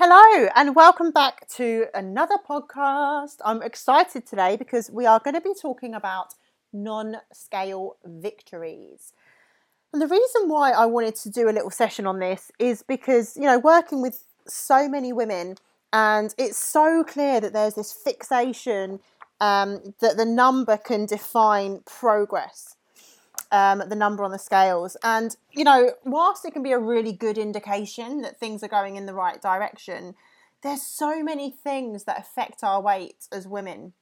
Hello, and welcome back to another podcast. I'm excited today because we are going to be talking about non scale victories. And the reason why I wanted to do a little session on this is because, you know, working with so many women, and it's so clear that there's this fixation um, that the number can define progress um, the number on the scales. And, you know, whilst it can be a really good indication that things are going in the right direction, there's so many things that affect our weight as women,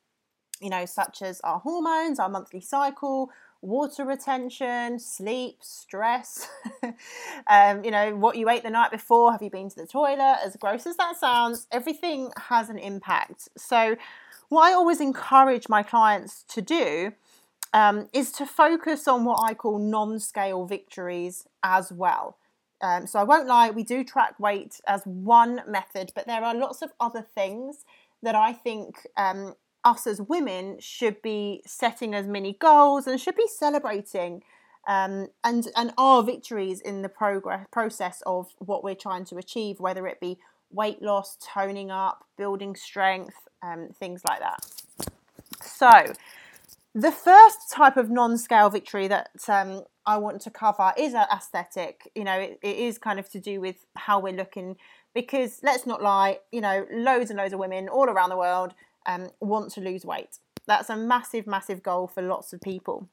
you know, such as our hormones, our monthly cycle, water retention, sleep, stress, um, you know, what you ate the night before, have you been to the toilet? As gross as that sounds, everything has an impact. So, what I always encourage my clients to do um, is to focus on what I call non scale victories as well. Um, so I won't lie, we do track weight as one method, but there are lots of other things that I think um, us as women should be setting as many goals and should be celebrating. Um, and and our victories in the progress process of what we're trying to achieve, whether it be weight loss, toning up, building strength, um, things like that. So, the first type of non-scale victory that um, I want to cover is aesthetic. You know, it, it is kind of to do with how we're looking because let's not lie, you know, loads and loads of women all around the world um, want to lose weight. That's a massive, massive goal for lots of people.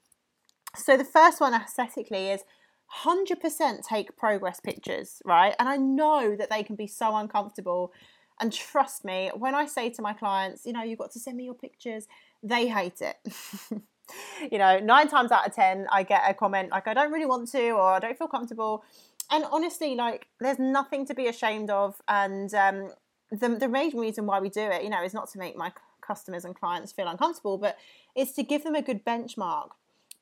So the first one aesthetically is 100% take progress pictures, right? And I know that they can be so uncomfortable. And trust me, when I say to my clients, you know, you've got to send me your pictures, they hate it. you know, nine times out of ten, I get a comment like, I don't really want to, or I don't feel comfortable. And honestly, like, there's nothing to be ashamed of. And um, the, the main reason why we do it, you know, is not to make my customers and clients feel uncomfortable, but it's to give them a good benchmark.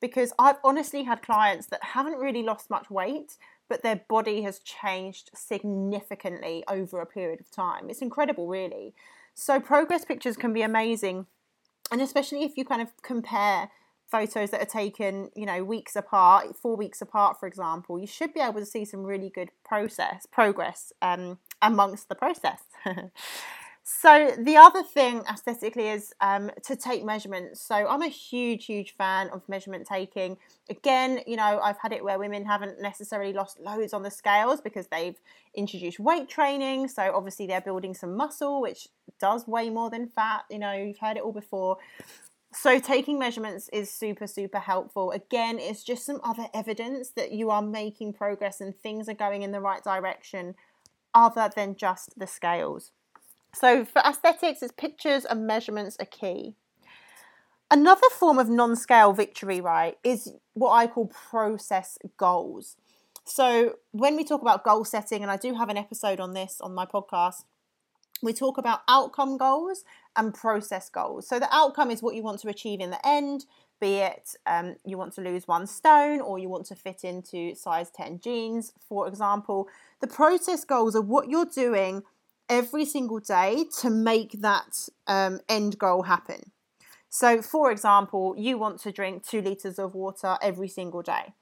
Because I've honestly had clients that haven't really lost much weight, but their body has changed significantly over a period of time. It's incredible, really. So, progress pictures can be amazing and especially if you kind of compare photos that are taken you know weeks apart four weeks apart for example you should be able to see some really good process progress um, amongst the process So the other thing aesthetically is um, to take measurements. So I'm a huge, huge fan of measurement taking. Again, you know, I've had it where women haven't necessarily lost loads on the scales because they've introduced weight training. So obviously they're building some muscle, which does weigh more than fat. You know, you've heard it all before. So taking measurements is super, super helpful. Again, it's just some other evidence that you are making progress and things are going in the right direction other than just the scales. So for aesthetics, it's pictures and measurements are key. Another form of non scale victory, right, is what I call process goals. So when we talk about goal setting, and I do have an episode on this on my podcast, we talk about outcome goals and process goals. So the outcome is what you want to achieve in the end, be it um, you want to lose one stone or you want to fit into size 10 jeans, for example. The process goals are what you're doing every single day to make that um, end goal happen. So, for example, you want to drink two litres of water every single day.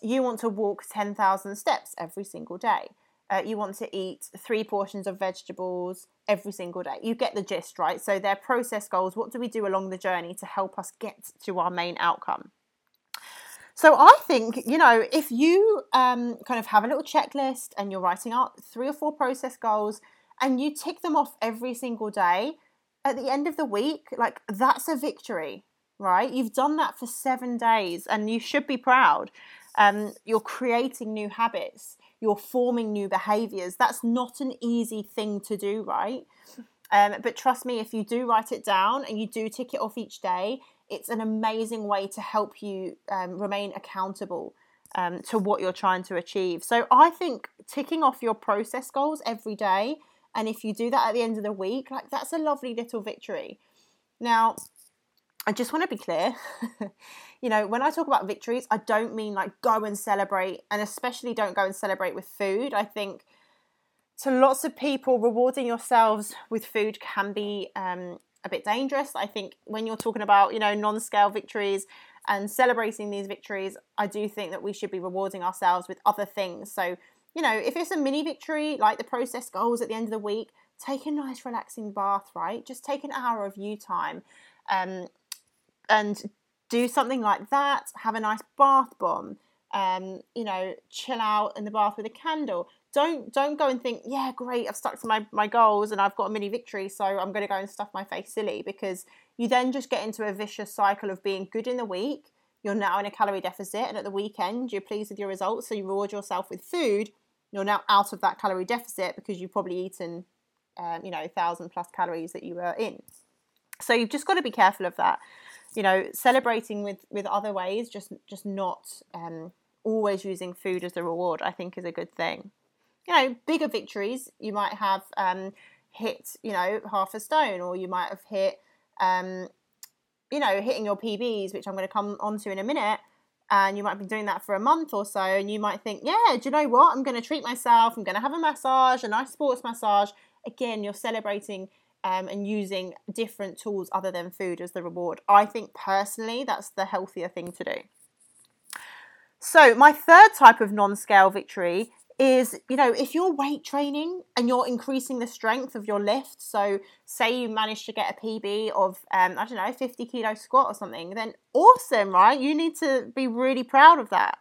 You want to walk 10,000 steps every single day. Uh, you want to eat three portions of vegetables every single day. You get the gist, right? So, they're process goals. What do we do along the journey to help us get to our main outcome? So I think, you know, if you um, kind of have a little checklist and you're writing out three or four process goals, and you tick them off every single day, at the end of the week, like that's a victory, right? You've done that for seven days and you should be proud. Um, you're creating new habits, you're forming new behaviors. That's not an easy thing to do, right? Um, but trust me, if you do write it down and you do tick it off each day, it's an amazing way to help you um, remain accountable um, to what you're trying to achieve. So I think ticking off your process goals every day and if you do that at the end of the week, like that's a lovely little victory. Now, I just want to be clear. you know, when I talk about victories, I don't mean like go and celebrate, and especially don't go and celebrate with food. I think to lots of people, rewarding yourselves with food can be um, a bit dangerous. I think when you're talking about, you know, non scale victories and celebrating these victories, I do think that we should be rewarding ourselves with other things. So, you know, if it's a mini victory, like the process goals at the end of the week, take a nice relaxing bath, right? Just take an hour of you time um, and do something like that. Have a nice bath bomb. Um, you know, chill out in the bath with a candle. Don't don't go and think, yeah, great, I've stuck to my, my goals and I've got a mini victory, so I'm going to go and stuff my face silly because you then just get into a vicious cycle of being good in the week. You're now in a calorie deficit, and at the weekend, you're pleased with your results, so you reward yourself with food. You're now out of that calorie deficit because you've probably eaten, um, you know, a thousand plus calories that you were in. So you've just got to be careful of that. You know, celebrating with with other ways, just just not um, always using food as a reward. I think is a good thing. You know, bigger victories. You might have um, hit, you know, half a stone, or you might have hit um, you know, hitting your PBs, which I'm going to come onto in a minute, and you might be doing that for a month or so, and you might think, yeah, do you know what? I'm going to treat myself. I'm going to have a massage, a nice sports massage. Again, you're celebrating um, and using different tools other than food as the reward. I think personally, that's the healthier thing to do. So, my third type of non scale victory is you know if you're weight training and you're increasing the strength of your lift so say you manage to get a pb of um, i don't know 50 kilo squat or something then awesome right? You need to be really proud of that.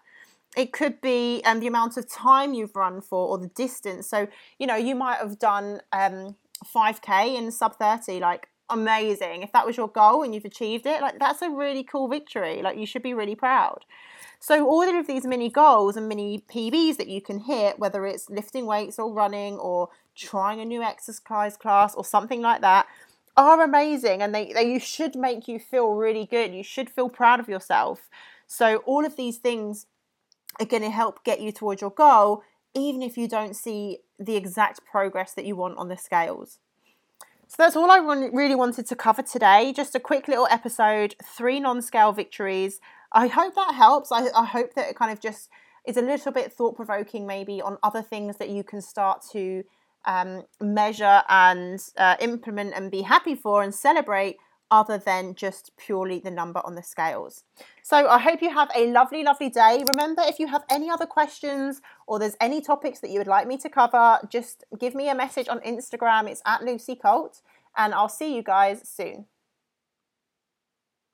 It could be um, the amount of time you've run for or the distance. So you know you might have done um, 5k in sub 30 like amazing if that was your goal and you've achieved it like that's a really cool victory like you should be really proud so all of these mini goals and mini PBs that you can hit, whether it's lifting weights or running or trying a new exercise class or something like that, are amazing and they, they should make you feel really good. You should feel proud of yourself. So all of these things are going to help get you towards your goal, even if you don't see the exact progress that you want on the scales. So that's all I really wanted to cover today. Just a quick little episode, three non scale victories. I hope that helps. I, I hope that it kind of just is a little bit thought provoking, maybe on other things that you can start to um, measure and uh, implement and be happy for and celebrate other than just purely the number on the scales. So I hope you have a lovely, lovely day. Remember, if you have any other questions or there's any topics that you would like me to cover, just give me a message on Instagram. It's at Lucy Colt, and I'll see you guys soon.